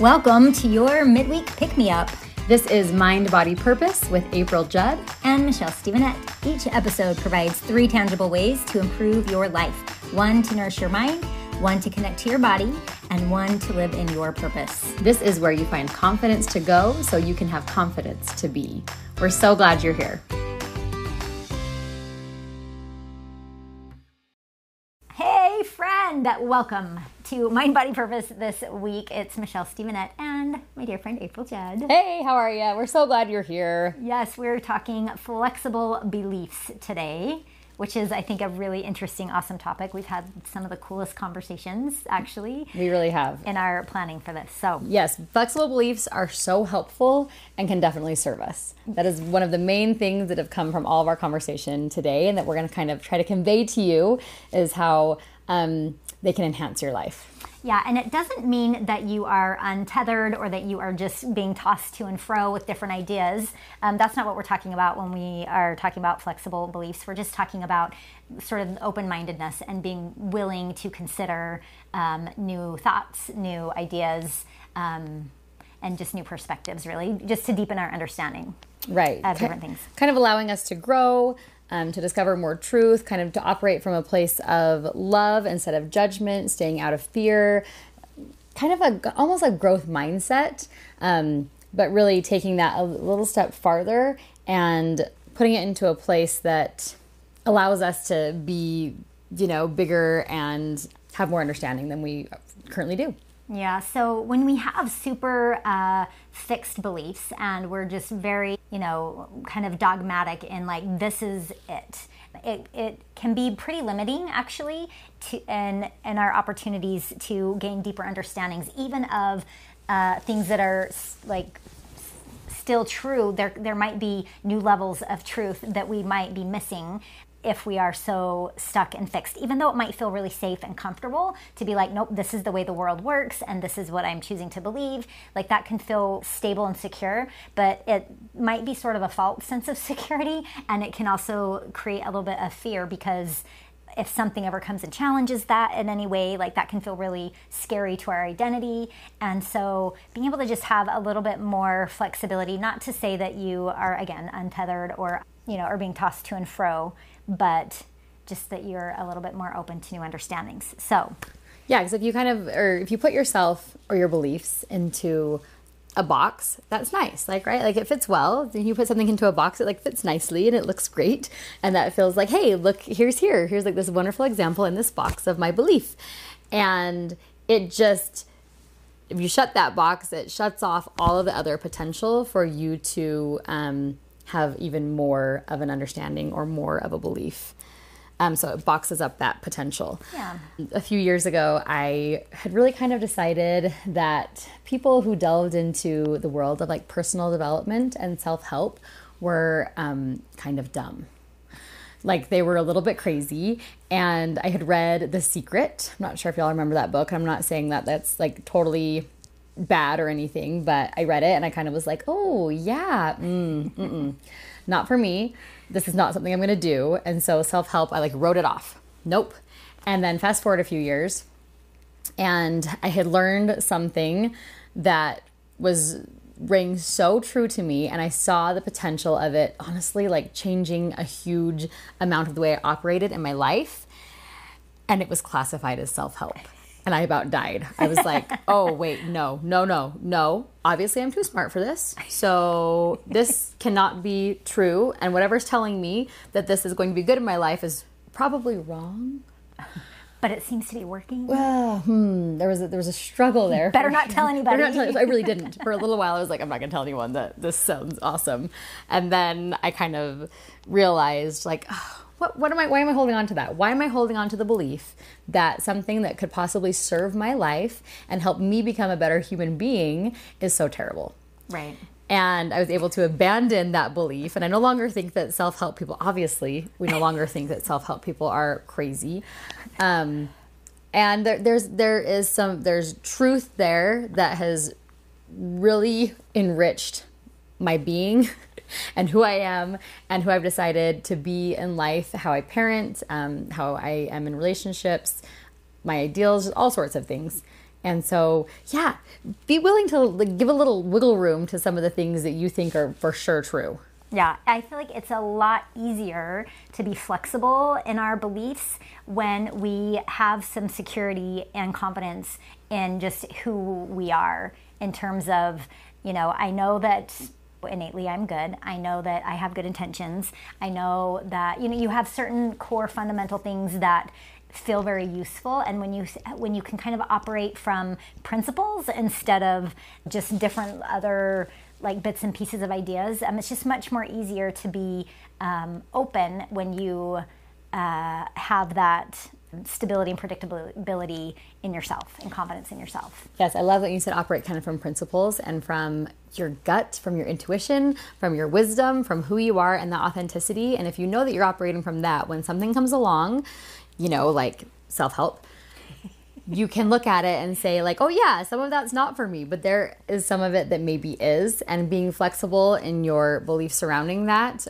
Welcome to your midweek pick me up. This is Mind Body Purpose with April Judd and Michelle Stevenette. Each episode provides three tangible ways to improve your life one to nourish your mind, one to connect to your body, and one to live in your purpose. This is where you find confidence to go so you can have confidence to be. We're so glad you're here. Friend, welcome to Mind Body Purpose this week. It's Michelle Stevenette and my dear friend April Judd. Hey, how are you? We're so glad you're here. Yes, we're talking flexible beliefs today, which is, I think, a really interesting, awesome topic. We've had some of the coolest conversations, actually. We really have. In our planning for this. So, yes, flexible beliefs are so helpful and can definitely serve us. That is one of the main things that have come from all of our conversation today, and that we're going to kind of try to convey to you is how. Um, they can enhance your life. Yeah, and it doesn't mean that you are untethered or that you are just being tossed to and fro with different ideas. Um, that's not what we're talking about when we are talking about flexible beliefs. We're just talking about sort of open mindedness and being willing to consider um, new thoughts, new ideas, um, and just new perspectives, really, just to deepen our understanding right. of different things. Kind of allowing us to grow, um, to discover more truth, kind of to operate from a place of love instead of judgment, staying out of fear, kind of a almost a growth mindset, um, but really taking that a little step farther and putting it into a place that allows us to be, you know, bigger and have more understanding than we currently do. Yeah, so when we have super uh, fixed beliefs and we're just very, you know, kind of dogmatic in like, this is it. It, it can be pretty limiting actually to and and our opportunities to gain deeper understandings even of uh, things that are like still true there there might be new levels of truth that we might be missing if we are so stuck and fixed, even though it might feel really safe and comfortable to be like, nope, this is the way the world works and this is what I'm choosing to believe. Like that can feel stable and secure, but it might be sort of a false sense of security. And it can also create a little bit of fear because if something ever comes and challenges that in any way, like that can feel really scary to our identity. And so being able to just have a little bit more flexibility, not to say that you are, again, untethered or, you know, are being tossed to and fro but just that you're a little bit more open to new understandings. So, yeah, because if you kind of, or if you put yourself or your beliefs into a box, that's nice. Like, right? Like it fits well. Then you put something into a box, it like fits nicely and it looks great. And that feels like, hey, look, here's here. Here's like this wonderful example in this box of my belief. And it just, if you shut that box, it shuts off all of the other potential for you to, um, have even more of an understanding or more of a belief. Um, so it boxes up that potential. Yeah. A few years ago, I had really kind of decided that people who delved into the world of like personal development and self help were um, kind of dumb. Like they were a little bit crazy. And I had read The Secret. I'm not sure if y'all remember that book. I'm not saying that that's like totally bad or anything, but I read it and I kind of was like, oh, yeah, mm, not for me. This is not something I'm going to do. And so self help, I like wrote it off. Nope. And then fast forward a few years, and I had learned something that was rang so true to me and I saw the potential of it honestly like changing a huge amount of the way I operated in my life and it was classified as self-help and I about died. I was like, oh, wait, no, no, no, no. Obviously, I'm too smart for this. So, this cannot be true. And whatever's telling me that this is going to be good in my life is probably wrong. But it seems to be working. Well, hmm, there was a, there was a struggle there. Better not tell anybody. Not tell, I really didn't. For a little while, I was like, I'm not going to tell anyone that this sounds awesome. And then I kind of realized, like, oh, what, what am I, why am I holding on to that? Why am I holding on to the belief that something that could possibly serve my life and help me become a better human being is so terrible? Right. And I was able to abandon that belief. And I no longer think that self help people, obviously, we no longer think that self help people are crazy. Um, and there, there's there is some there's truth there that has really enriched my being and who I am and who I've decided to be in life, how I parent, um, how I am in relationships, my ideals, all sorts of things. And so, yeah, be willing to like, give a little wiggle room to some of the things that you think are for sure true. Yeah, I feel like it's a lot easier to be flexible in our beliefs when we have some security and confidence in just who we are in terms of, you know, I know that innately I'm good. I know that I have good intentions. I know that you know you have certain core fundamental things that feel very useful and when you when you can kind of operate from principles instead of just different other like bits and pieces of ideas um, it's just much more easier to be um, open when you uh, have that stability and predictability in yourself and confidence in yourself. Yes, I love that you said operate kind of from principles and from your gut, from your intuition, from your wisdom, from who you are and the authenticity. And if you know that you're operating from that, when something comes along, you know, like self help, you can look at it and say, like, oh, yeah, some of that's not for me, but there is some of it that maybe is. And being flexible in your beliefs surrounding that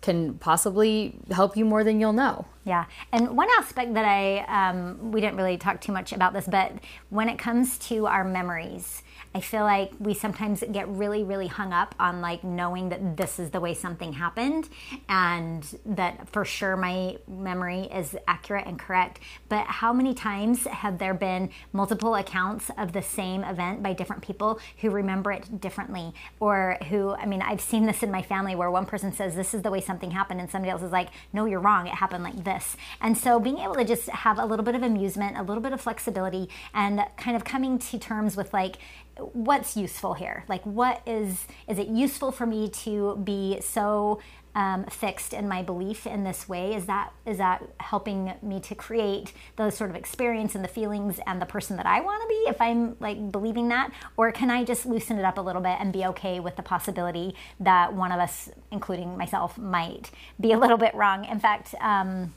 can possibly help you more than you'll know. Yeah, and one aspect that I um, we didn't really talk too much about this, but when it comes to our memories, I feel like we sometimes get really, really hung up on like knowing that this is the way something happened and that for sure my memory is accurate and correct. But how many times have there been multiple accounts of the same event by different people who remember it differently? Or who, I mean, I've seen this in my family where one person says this is the way something happened and somebody else is like, no, you're wrong. It happened like this. And so being able to just have a little bit of amusement, a little bit of flexibility, and kind of coming to terms with like, what's useful here? Like what is is it useful for me to be so um, fixed in my belief in this way? Is that is that helping me to create those sort of experience and the feelings and the person that i want to be if i'm like believing that? Or can i just loosen it up a little bit and be okay with the possibility that one of us including myself might be a little bit wrong? In fact um,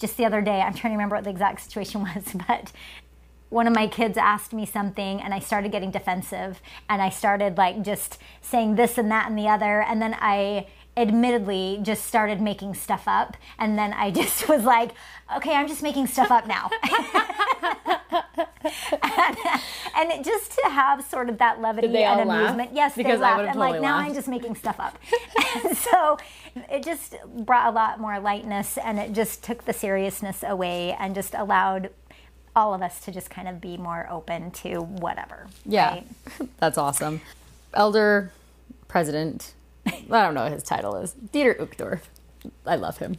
just the other day i'm trying to remember what the exact situation was but one of my kids asked me something and I started getting defensive and I started like just saying this and that and the other. And then I admittedly just started making stuff up. And then I just was like okay I'm just making stuff up now. And, and, just to have sort of that levity and amusement laugh? yes because they laughed. I'm like now I'm just making stuff up. And so it just brought a lot more lightness and it just took the seriousness away and just allowed all of us to just kind of be more open to whatever. Yeah, right? that's awesome. Elder President, I don't know what his title is, Dieter Uchtdorf. I love him.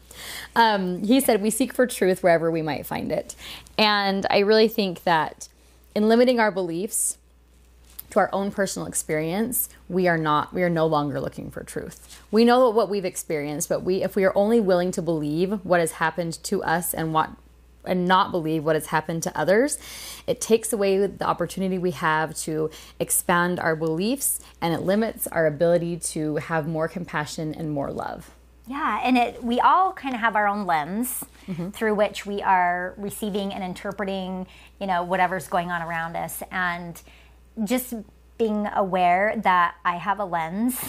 Um, he said, We seek for truth wherever we might find it. And I really think that in limiting our beliefs to our own personal experience, we are not, we are no longer looking for truth. We know what we've experienced, but we, if we are only willing to believe what has happened to us and what and not believe what has happened to others, it takes away the opportunity we have to expand our beliefs and it limits our ability to have more compassion and more love. Yeah, and it we all kind of have our own lens mm-hmm. through which we are receiving and interpreting, you know, whatever's going on around us and just being aware that I have a lens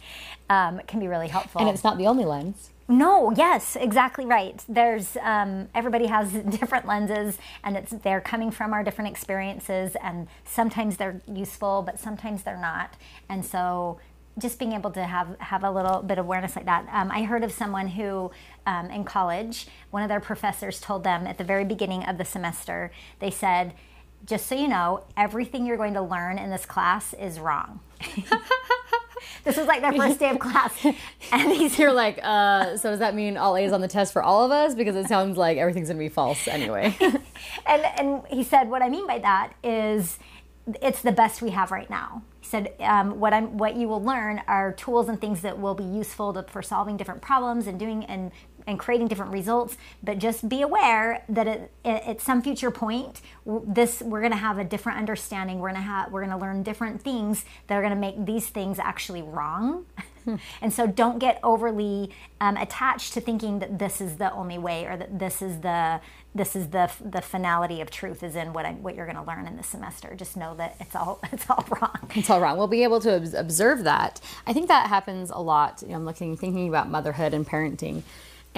um, can be really helpful. And it's not the only lens. No, yes, exactly right. There's um, everybody has different lenses, and it's they're coming from our different experiences, and sometimes they're useful, but sometimes they're not. And so, just being able to have have a little bit of awareness like that. Um, I heard of someone who, um, in college, one of their professors told them at the very beginning of the semester, they said, "Just so you know, everything you're going to learn in this class is wrong." this was like their first day of class, and he's you're like, uh, so does that mean all A's on the test for all of us? Because it sounds like everything's gonna be false anyway. and and he said, what I mean by that is, it's the best we have right now. He said, um, what I'm what you will learn are tools and things that will be useful to, for solving different problems and doing and and creating different results. But just be aware that it, it, at some future point, this we're going to have a different understanding. We're going to have we're going to learn different things that are going to make these things actually wrong. and so don't get overly um, attached to thinking that this is the only way or that this is the this is the the finality of truth is in what I, what you're going to learn in this semester. Just know that it's all it's all wrong. It's all wrong. We'll be able to observe that. I think that happens a lot. You know, I'm looking thinking about motherhood and parenting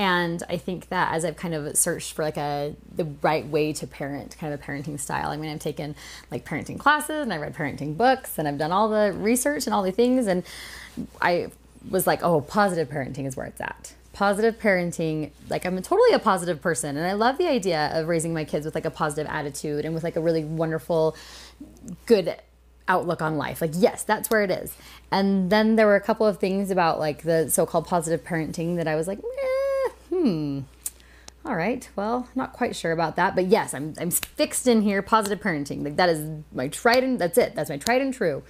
And I think that as I've kind of searched for like a the right way to parent, kind of a parenting style. I mean, I've taken like parenting classes and I read parenting books and I've done all the research and all the things and I was like, oh, positive parenting is where it's at. Positive parenting, like I'm totally a positive person and I love the idea of raising my kids with like a positive attitude and with like a really wonderful good outlook on life. Like, yes, that's where it is. And then there were a couple of things about like the so called positive parenting that I was like, hmm. All right. Well, not quite sure about that, but yes, I'm I'm fixed in here. Positive parenting, like that is my tried and that's it. That's my tried and true.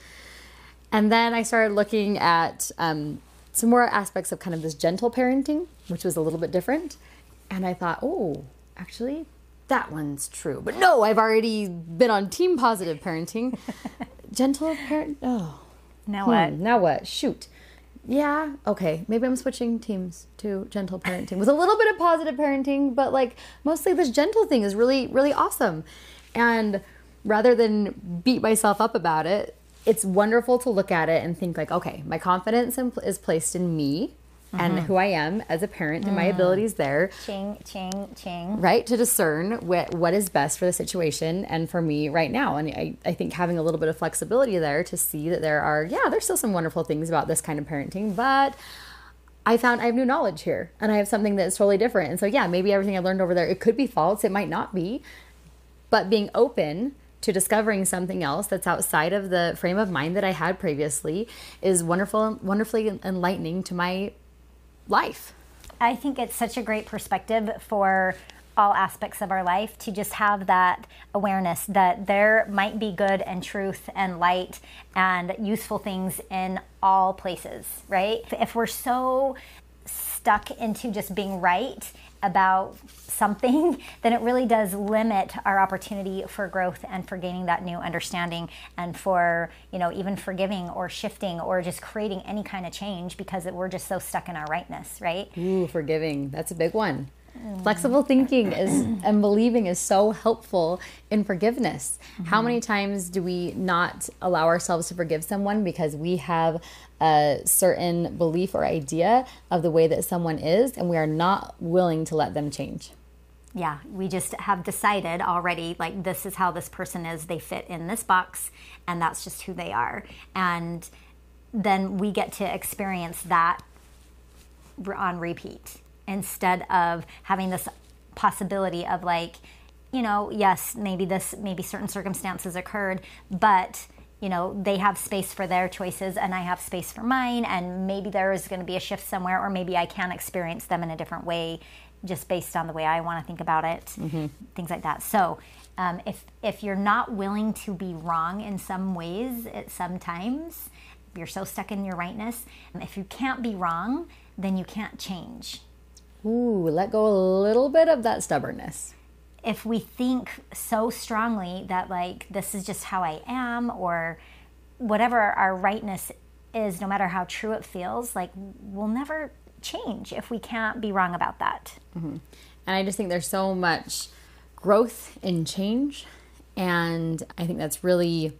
And then I started looking at um, some more aspects of kind of this gentle parenting, which was a little bit different. And I thought, oh, actually, that one's true. But no, I've already been on team positive parenting. gentle parent. Oh, Now what? Hmm, now what? Shoot. Yeah, okay. Maybe I'm switching teams to gentle parenting with a little bit of positive parenting, but like mostly this gentle thing is really, really awesome. And rather than beat myself up about it, it's wonderful to look at it and think like, okay, my confidence is placed in me and mm-hmm. who I am as a parent and my mm. abilities there. Ching, ching, ching. right to discern what, what is best for the situation and for me right now. And I, I think having a little bit of flexibility there to see that there are yeah there's still some wonderful things about this kind of parenting but i found i have new knowledge here and i have something that's totally different. And so yeah maybe everything i learned over there it could be false it might not be but being open to discovering something else that's outside of the frame of mind that i had previously is wonderful wonderfully enlightening to my life I think it's such a great perspective for all aspects of our life to just have that awareness that there might be good and truth and light and useful things in all places, right? If we're so stuck into just being right about something, then it really does limit our opportunity for growth and for gaining that new understanding and for, you know, even forgiving or shifting or just creating any kind of change because we're just so stuck in our rightness, right? Ooh, forgiving. That's a big one. Flexible thinking is and believing is so helpful in forgiveness. How mm-hmm. many times do we not allow ourselves to forgive someone because we have a certain belief or idea of the way that someone is and we are not willing to let them change? Yeah, we just have decided already like this is how this person is. They fit in this box and that's just who they are. And then we get to experience that on repeat instead of having this possibility of like, you know, yes, maybe this, maybe certain circumstances occurred, but you know, they have space for their choices and I have space for mine, and maybe there is going to be a shift somewhere, or maybe I can experience them in a different way just based on the way I want to think about it, things like that. So, um, if if you're not willing to be wrong in some ways at some times, you're so stuck in your rightness, if you can't be wrong, then you can't change. Ooh, let go a little bit of that stubbornness. if we think so strongly that like this is just how I am or whatever our rightness is no matter how true it feels like we'll never change if we can't be wrong about that. Mm-hmm. And I just think there's so much growth in change. And I think that's really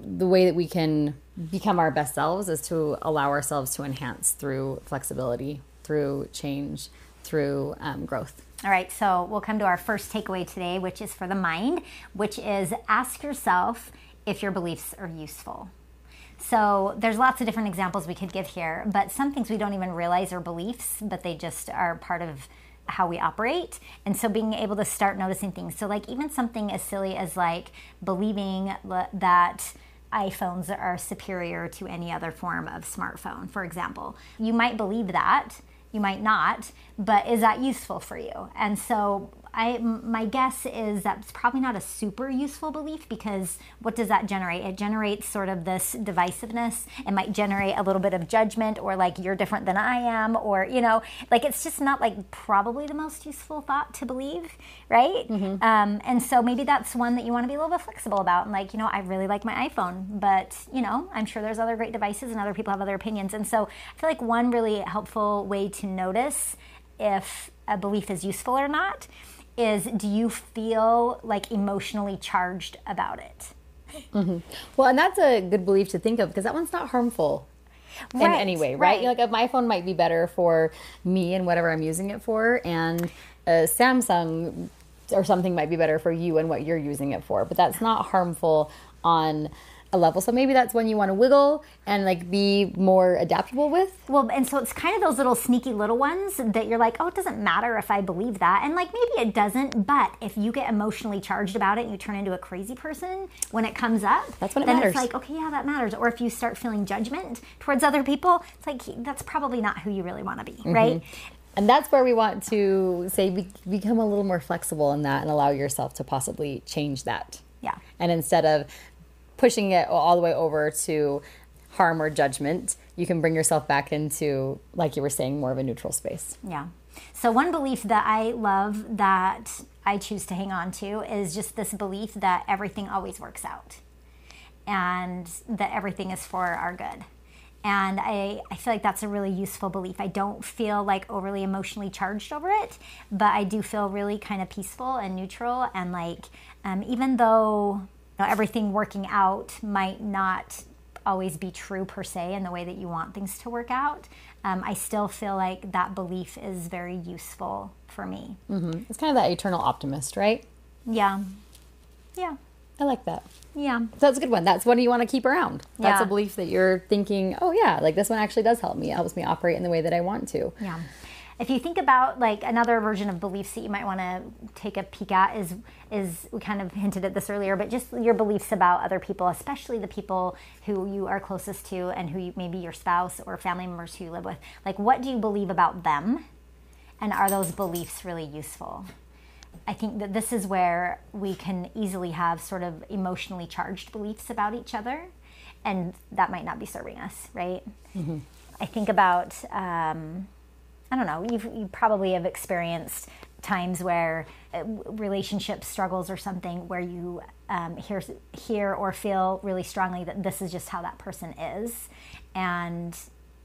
the way that we can become our best selves is to allow ourselves to enhance through flexibility, through change, through um, growth. All right, so we'll come to our first takeaway today, which is for the mind, which is ask yourself if your beliefs are useful. So there's lots of different examples we could give here, but some things we don't even realize are beliefs, but they just are part of how we operate. And so being able to start noticing things. So like even something as silly as like believing that iPhones are superior to any other form of smartphone, for example. You might believe that, you might not, but is that useful for you? And so I my guess is that's probably not a super useful belief because what does that generate? It generates sort of this divisiveness. It might generate a little bit of judgment or like you're different than I am or you know like it's just not like probably the most useful thought to believe, right? Um, and so maybe that's one that you want to be a little bit flexible about and like you know I really like my iPhone, but you know I'm sure there's other great devices and other people have other opinions. And so I feel like one really helpful way to notice if a belief is useful or not is do you feel like emotionally charged about it? Mm-hmm. Well, and that's a good belief to think of because that one's not harmful. in any way, right? right. Like a my phone might be better for me and whatever I'm using it for, and a Samsung or something might be better for you and what you're using it for. But that's not harmful on a level. So maybe that's one you want to wiggle and like be more adaptable with. Well, and so it's kind of those little sneaky little ones that you're like, oh, it doesn't matter if I believe that. And like maybe it doesn't, but if you get emotionally charged about it and you turn into a crazy person when it comes up, That's when it then matters. it's like, okay, yeah, that matters. Or if you start feeling judgment towards other people, it's like that's probably not who you really want to be, mm-hmm. right? And that's where we want to say be, become a little more flexible in that and allow yourself to possibly change that. Yeah. And instead of pushing it all the way over to harm or judgment, you can bring yourself back into, like you were saying, more of a neutral space. Yeah. So, one belief that I love that I choose to hang on to is just this belief that everything always works out and that everything is for our good. And I, I feel like that's a really useful belief. I don't feel like overly emotionally charged over it, but I do feel really kind of peaceful and neutral. And like, um, even though know, everything working out might not always be true per se in the way that you want things to work out, um, I still feel like that belief is very useful for me. It's kind of that eternal optimist, right? Yeah. Yeah. I like that. Yeah. That's a good one. That's one you want to keep around. That's Yeah. a belief that you're thinking, oh, yeah, like this one actually does help me. It helps me operate in the way that I want to. Yeah. If you think about like another version of beliefs that you might want to take a peek at is is we kind of hinted at this earlier, but just your beliefs about other people, especially the people who you are closest to and who you, maybe your spouse or family members who you live with. Like, what do you believe about them, and are those beliefs really useful? I think that this is where we can easily have sort of emotionally charged beliefs about each other, and that might not be serving us, right? I think about, um, I don't know, you've, you probably have experienced times where uh, relationship struggles or something where you um, hear, hear or feel really strongly that this is just how that person is. And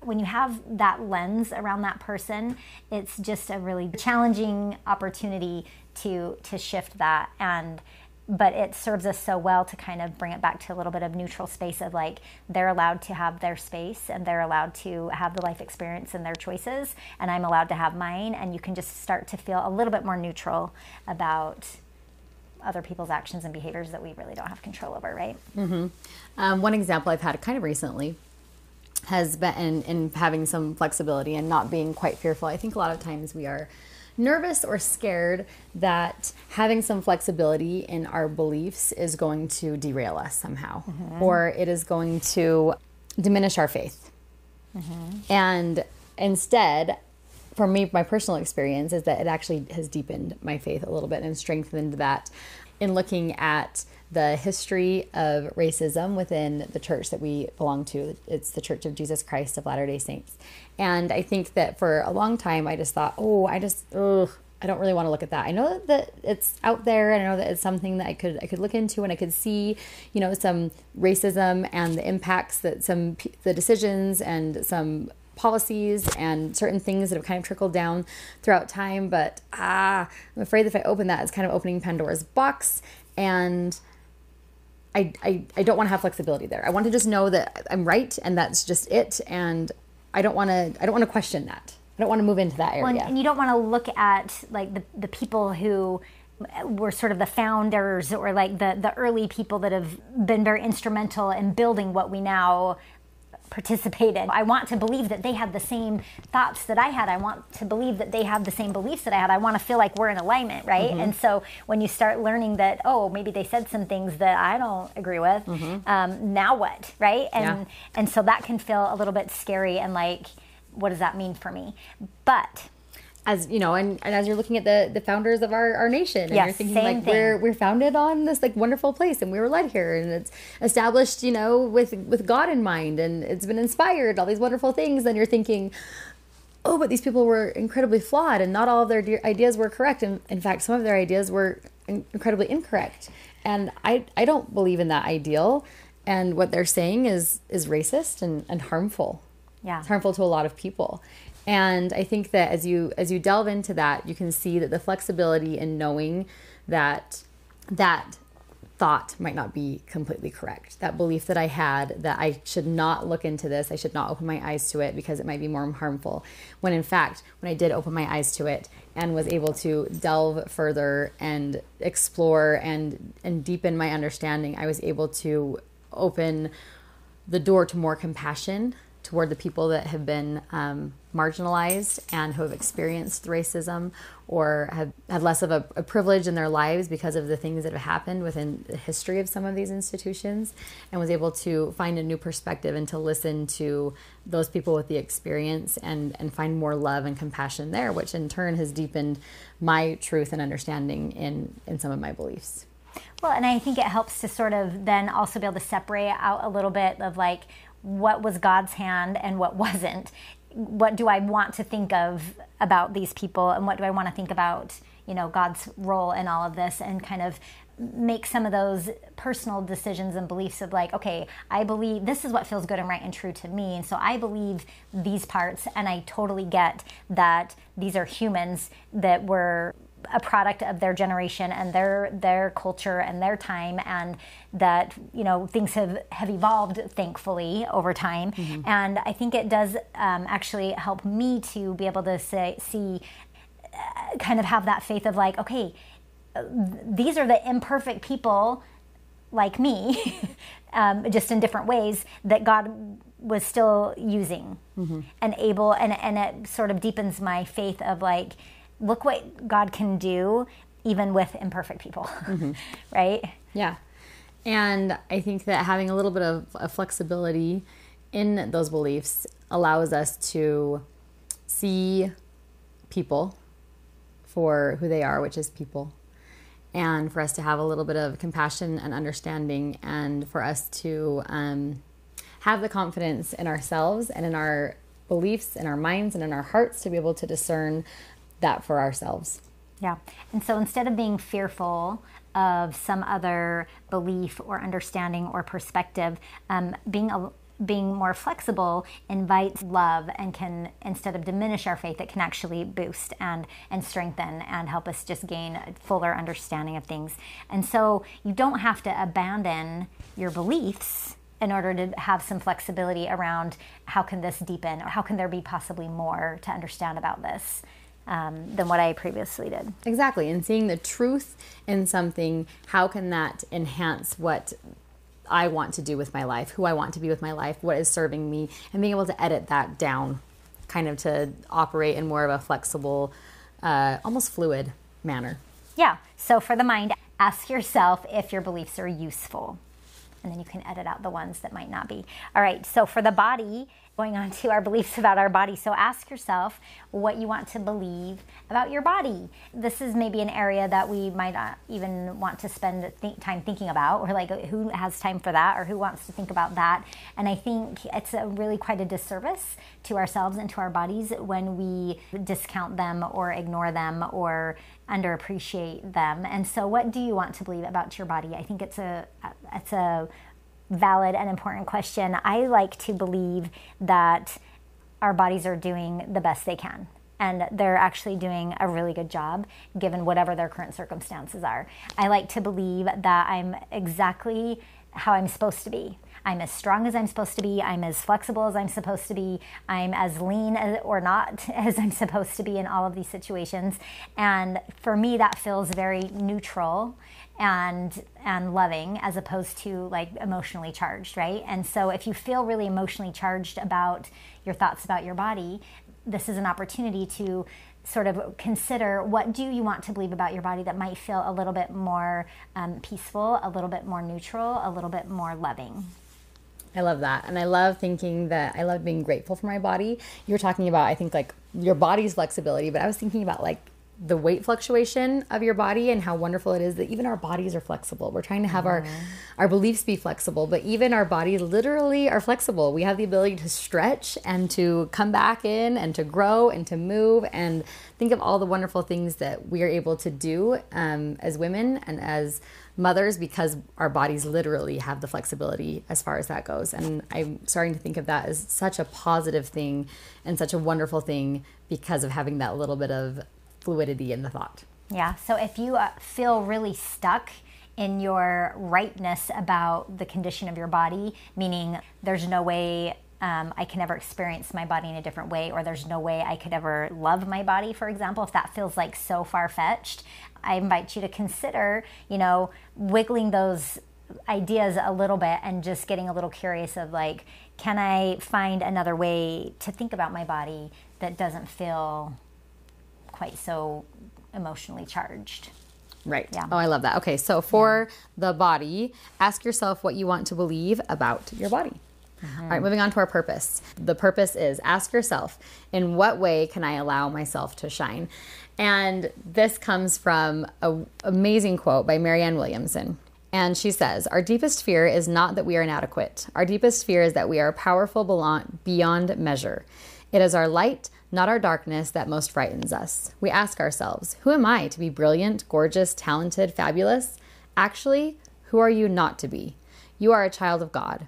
when you have that lens around that person, it's just a really challenging opportunity to to shift that and but it serves us so well to kind of bring it back to a little bit of neutral space of like they're allowed to have their space and they're allowed to have the life experience and their choices and I'm allowed to have mine and you can just start to feel a little bit more neutral about other people's actions and behaviors that we really don't have control over, right? Um, one example I've had kind of recently has been in, in having some flexibility and not being quite fearful. I think a lot of times we are nervous or scared that having some flexibility in our beliefs is going to derail us somehow mm-hmm. or it is going to diminish our faith. Mm-hmm. And instead, for me, my personal experience is that it actually has deepened my faith a little bit and strengthened that in looking at the history of racism within the church that we belong to. It's the Church of Jesus Christ of Latter day Saints. And I think that for a long time, I just thought, oh, I just, ugh. I don't really want to look at that. I know that it's out there, and I know that it's something that I could I could look into, and I could see, you know, some racism and the impacts that some the decisions and some policies and certain things that have kind of trickled down throughout time. But ah, I'm afraid that if I open that, it's kind of opening Pandora's box, and I, I, I don't want to have flexibility there. I want to just know that I'm right and that's just it. And I don't want to I don't want to question that. I don't want to move into that area. Well, and, you don't want to look at like the, the people who were sort of the founders or like the, the early people that have been very instrumental in building what we now participate in. I want to believe that they had the same thoughts that I had. I want to believe that they have the same beliefs that I had. I want to feel like we're in alignment, right? And so when you start learning that, oh, maybe they said some things that I don't agree with, um, now what, right? And Yeah. and so that can feel a little bit scary and like, what does that mean for me? But as you know, and, and as you're looking at the the founders of our, our nation, and Yes, you're thinking like thing. we're we're founded on this like wonderful place, and we were led here, and it's established, you know, with with God in mind, and it's been inspired, all these wonderful things. And you're thinking, oh, but these people were incredibly flawed, and not all of their de- ideas were correct. And in fact, some of their ideas were in- incredibly incorrect. And I I don't believe in that ideal. And what they're saying is is racist and, and harmful yeah. it's harmful to a lot of people and i think that as you as you delve into that you can see that the flexibility in knowing that that thought might not be completely correct. That belief that I had that I should not look into this, I should not open my eyes to it because it might be more harmful. When in fact, when I did open my eyes to it and was able to delve further and explore and and deepen my understanding, I was able to open the door to more compassion toward the people that have been um, marginalized and who have experienced racism or have had less of a, a, privilege in their lives because of the things that have happened within the history of some of these institutions and was able to find a new perspective and to listen to those people with the experience and, and find more love and compassion there, which in turn has deepened my truth and understanding in, in some of my beliefs. Well, and I think it helps to sort of then also be able to separate out a little bit of like what was God's hand and what wasn't what do I want to think of about these people and what do I want to think about, you know, God's role in all of this and kind of make some of those personal decisions and beliefs of like, okay, I believe this is what feels good and right and true to me. And so I believe these parts and I totally get that these are humans that were a product of their generation and their their culture and their time and that you know things have have evolved thankfully over time mm-hmm. and i think it does um, actually help me to be able to say see uh, kind of have that faith of like okay these are the imperfect people like me um, just in different ways that god was still using mm-hmm. and able and and it sort of deepens my faith of like look what God can do even with imperfect people, mm-hmm. right? Yeah. And I think that having a little bit of a flexibility in those beliefs allows us to see people for who they are, which is people, and for us to have a little bit of compassion and understanding, and for us to um, have the confidence in ourselves and in our beliefs, in our minds, and in our hearts to be able to discern that for ourselves. Yeah. And so instead of being fearful of some other belief or understanding or perspective, um, being a, being more flexible invites love and can instead of diminish our faith it can actually boost and and strengthen and help us just gain a fuller understanding of things and so you don't have to abandon your beliefs in order to have some flexibility around how can this deepen or how can there be possibly more to understand about this um, than what I previously did. Exactly. And seeing the truth in something, how can that enhance what I want to do with my life, who I want to be with my life, what is serving me, and being able to edit that down kind of to operate in more of a flexible, uh, almost fluid manner. Yeah. So for the mind, ask yourself if your beliefs are useful. And then you can edit out the ones that might not be. All right. So for the body, going on to our beliefs about our body. So ask yourself what you want to believe about your body. This is maybe an area that we might not even want to spend th- time thinking about, or like who has time for that, or who wants to think about that. And I think it's a really quite a disservice to ourselves and to our bodies when we discount them or ignore them or underappreciate them. And so, what do you want to believe about your body? I think it's a it's a valid and important question. I like to believe that our bodies are doing the best they can. And they're actually doing a really good job given whatever their current circumstances are. I like to believe that I'm exactly how I'm supposed to be. I'm as strong as I'm supposed to be. I'm as flexible as I'm supposed to be. I'm as lean as, or not as I'm supposed to be in all of these situations. And for me, that feels very neutral and and loving as opposed to like emotionally charged right and so if you feel really emotionally charged about your thoughts about your body this is an opportunity to sort of consider what do you want to believe about your body that might feel a little bit more um, peaceful a little bit more neutral a little bit more loving I love that. And I love thinking that I love being grateful for my body. You were talking about, I think, like your body's flexibility, but I was thinking about like the weight fluctuation of your body and how wonderful it is that even our bodies are flexible. We're trying to have mm-hmm. our our beliefs be flexible, but even our bodies literally are flexible. We have the ability to stretch and to come back in and to grow and to move and think of all the wonderful things that we are able to do um, as women and as mothers because our bodies literally have the flexibility as far as that goes. And I'm starting to think of that as such a positive thing and such a wonderful thing because of having that little bit of fluidity in the thought. Yeah. So if you uh, feel really stuck in your rightness about the condition of your body, meaning there's no way um, I can never experience my body in a different way, or there's no way I could ever love my body, for example, if that feels like so far fetched, I invite you to consider, you know, wiggling those ideas a little bit and just getting a little curious of like, can I find another way to think about my body that doesn't feel quite so emotionally charged? Right. Yeah. Oh, I love that. Okay, so for the body, ask yourself what you want to believe about your body. Mm-hmm. All right, moving on to our purpose. The purpose is ask yourself, in what way can I allow myself to shine? And this comes from an amazing quote by Marianne Williamson. And she says, Our deepest fear is not that we are inadequate. Our deepest fear is that we are powerful beyond measure. It is our light, not our darkness, that most frightens us. We ask ourselves, Who am I to be brilliant, gorgeous, talented, fabulous? Actually, who are you not to be? You are a child of God.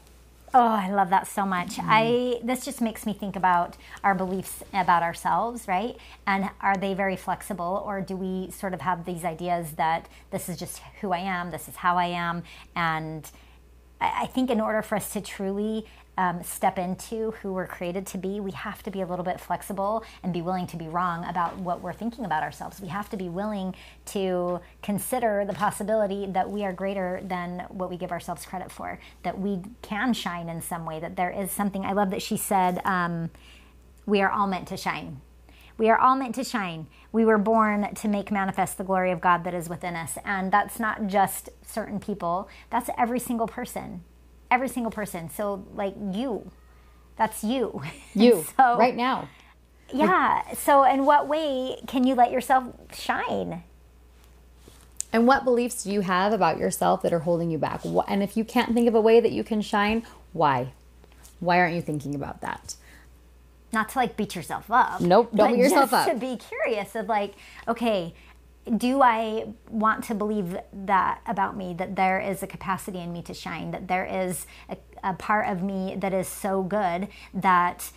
Oh, I love that so much. Mm. I this just makes me think about our beliefs about ourselves, right? And are they very flexible or do we sort of have these ideas that this is just who I am, this is how I am, and I think in order for us to truly um, step into who we're created to be, we have to be a little bit flexible and be willing to be wrong about what we're thinking about ourselves. We have to be willing to consider the possibility that we are greater than what we give ourselves credit for, that we can shine in some way, that there is something. I love that she said, um, We are all meant to shine. We are all meant to shine. We were born to make manifest the glory of God that is within us. And that's not just certain people, that's every single person every single person. So like you, that's you. You so, right now. Yeah. So in what way can you let yourself shine? And what beliefs do you have about yourself that are holding you back? And if you can't think of a way that you can shine, why? Why aren't you thinking about that? Not to like beat yourself up. Nope, don't beat yourself up. To be curious of like, okay, do I want to believe that about me, that there is a capacity in me to shine, that there is a, a, part of me that is so good that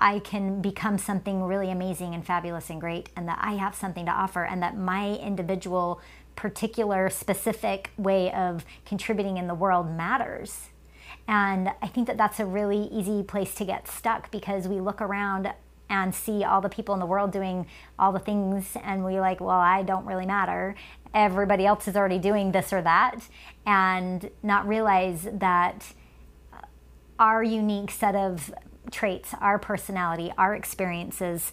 I can become something really amazing and fabulous and great, and that I have something to offer, and that my individual, particular, specific way of contributing in the world matters. And I think that that's a really easy place to get stuck because we look around and see all the people in the world doing all the things and we like well i don't really matter everybody else is already doing this or that and not realize that our unique set of traits our personality our experiences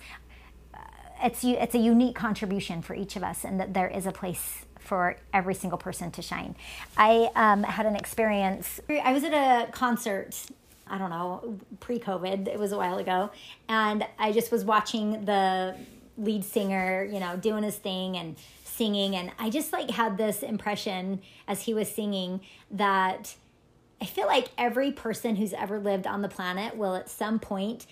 uh, it's it's a unique contribution for each of us and that there is a place for every single person to shine. I um, had an experience. I was at a concert I don't know, pre COVID. It was a while ago. And I just was watching the lead singer, you know, doing his thing and singing. And I just like had this impression as he was singing that I feel like every person who's ever lived on the planet will at some point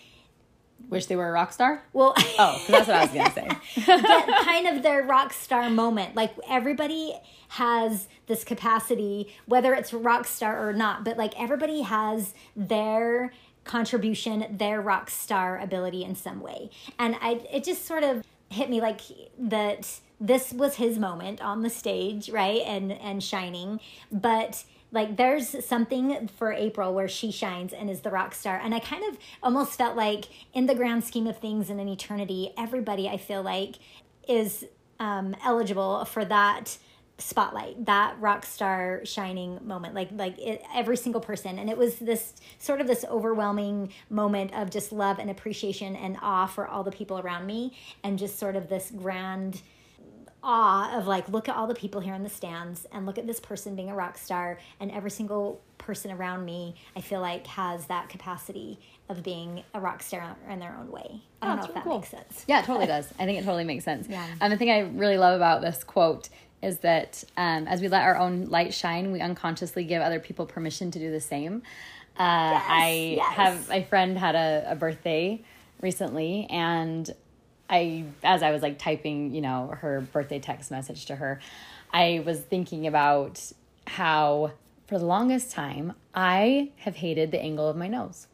Wish they were a rock star? Well, oh, that's what I was going to say. get kind of their rock star moment. Like everybody has this capacity, whether it's rock star or not, but like everybody has their contribution, their rock star ability in some way. And I, it just sort of hit me like that this was his moment on the stage, right? And, and shining. But like there's something for April where she shines and is the rock star. And I kind of almost felt like in the grand scheme of things in an eternity, everybody I feel like is um, eligible for that spotlight that rock star shining moment like like it, every single person and it was this sort of this overwhelming moment of just love and appreciation and awe for all the people around me and just sort of this grand awe of like look at all the people here in the stands and look at this person being a rock star and every single person around me i feel like has that capacity of being a rock star in their own way i don't oh, know if that cool. makes sense yeah it totally does i think it totally makes sense yeah. and the thing i really love about this quote is that um, as we let our own light shine, we unconsciously give other people permission to do the same. Uh, Yes, I yes. have my friend had a, a birthday recently, and I, as I was like typing, you know, her birthday text message to her, I was thinking about how for the longest time I have hated the angle of my nose.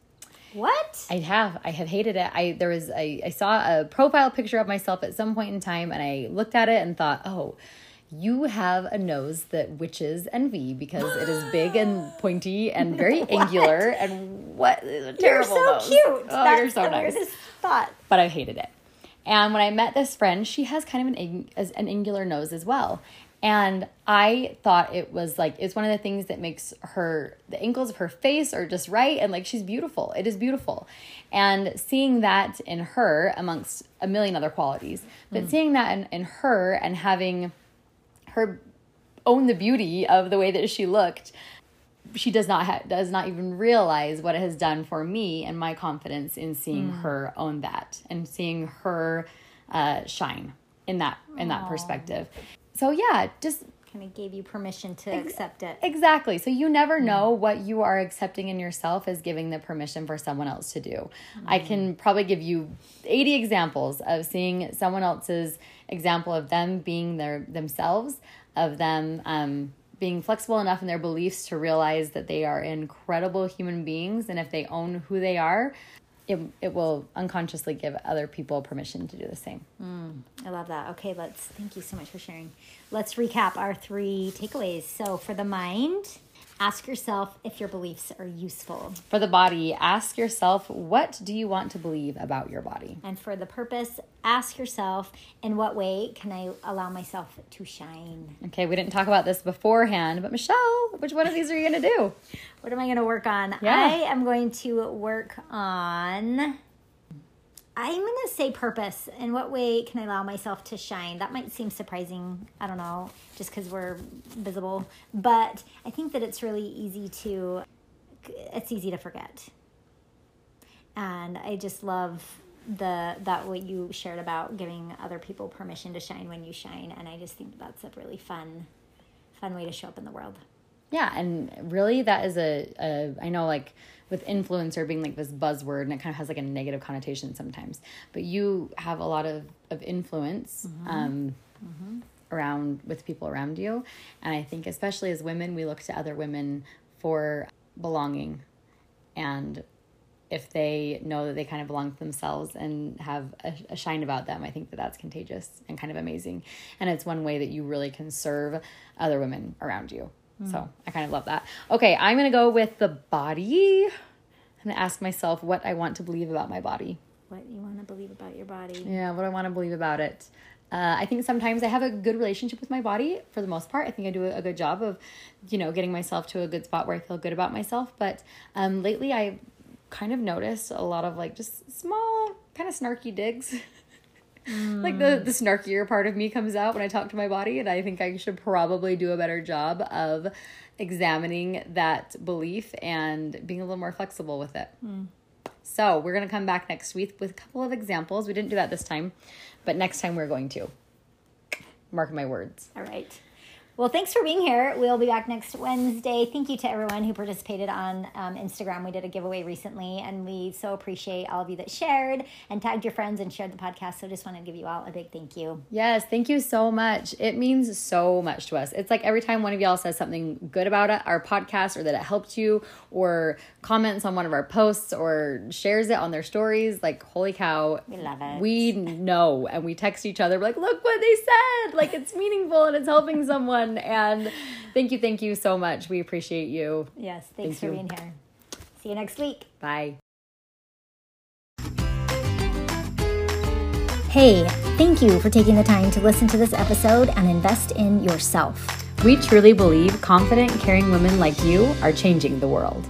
What? I have. I have hated it. I there was I, I saw a profile picture of myself at some point in time and I looked at it and thought, "Oh, you have a nose that witches envy because it is big and pointy and very angular and what a You're so nose. cute. Oh, That's you're so nice. thought. But I hated it. And when I met this friend, she has kind of an as an angular nose as well. And I thought it was like it's one of the things that makes her the angles of her face are just right and like she's beautiful. It is beautiful. And seeing that in her amongst a million other qualities, but hmm. seeing that in, in her and having her own the beauty of the way that she looked she does not ha- does not even realize what it has done for me and my confidence in seeing her own that and seeing her uh, shine in that in that perspective. So yeah, just Kind of gave you permission to accept it. exactly. So you never know what you are accepting in yourself is giving the permission for someone else to do. I can probably give you 80 examples of seeing someone else's example of them being their themselves, of them um, being flexible enough in their beliefs to realize that they are incredible human beings, and if they own who they are, it, it will unconsciously give other people permission to do the same. Mm, I love that. Okay, let's thank you so much for sharing. Let's recap our three takeaways. So, for the mind, ask yourself if your beliefs are useful. For the body, ask yourself, what do you want to believe about your body? And for the purpose, ask yourself, in what way can I allow myself to shine? Okay, we didn't talk about this beforehand, but Michelle, which one of these are you going to do? What am I going to work on? Yeah. I am going to work on. I'm going to say purpose. In what way can I allow myself to shine? That might seem surprising. I don't know, just because we're visible. But I think that it's really easy to, it's easy to forget. And I just love the that what you shared about giving other people permission to shine when you shine and i just think that's a really fun fun way to show up in the world Yeah, and really that is a, a I know like with influencer being like this buzzword and it kind of has like a negative connotation sometimes. But you have a lot of, of influence um around with people around you. And I think especially as women, we look to other women for belonging and if they know that they kind of belong to themselves and have a, a shine about them, I think that that's contagious and kind of amazing. And it's one way that you really can serve other women around you. So I kind of love that. Okay, I'm going to go with the body. To ask myself what I want to believe about my body. what you want to believe about your body Yeah, what I want to believe about it. Uh, I think sometimes I have a good relationship with my body for the most part. I think I do a, a good job of, you know, getting myself to a good spot where I feel good about myself. But um, lately, I kind of noticed a lot of like just small, kind of snarky digs. like the the snarkier part of me comes out when I talk to my body, and I think I should probably do a better job of examining that belief and being a little more flexible with it. Hmm. So we're gonna come back next week with a couple of examples. We didn't do that this time, but next time we're going to. Mark my words. all right well thanks for being here we'll be back next wednesday thank you to everyone who participated on um, instagram we did a giveaway recently and we so appreciate all of you that shared and tagged your friends and shared the podcast so just want to give you all a big thank you Yes, thank you so much. It means so much to us. It's like every time one of y'all says something good about it, our podcast or that it helped you or comments on one of our posts or shares it on their stories, like holy cow. We love it. We know and we text each other like, look what they said. Like it's meaningful and it's helping someone. And thank you, thank you so much. We appreciate you. yes thanks Thank for you. being here see you next week Bye. Hey, thank you for taking the time to listen to this episode and invest in yourself. We truly believe confident, caring women like you are changing the world.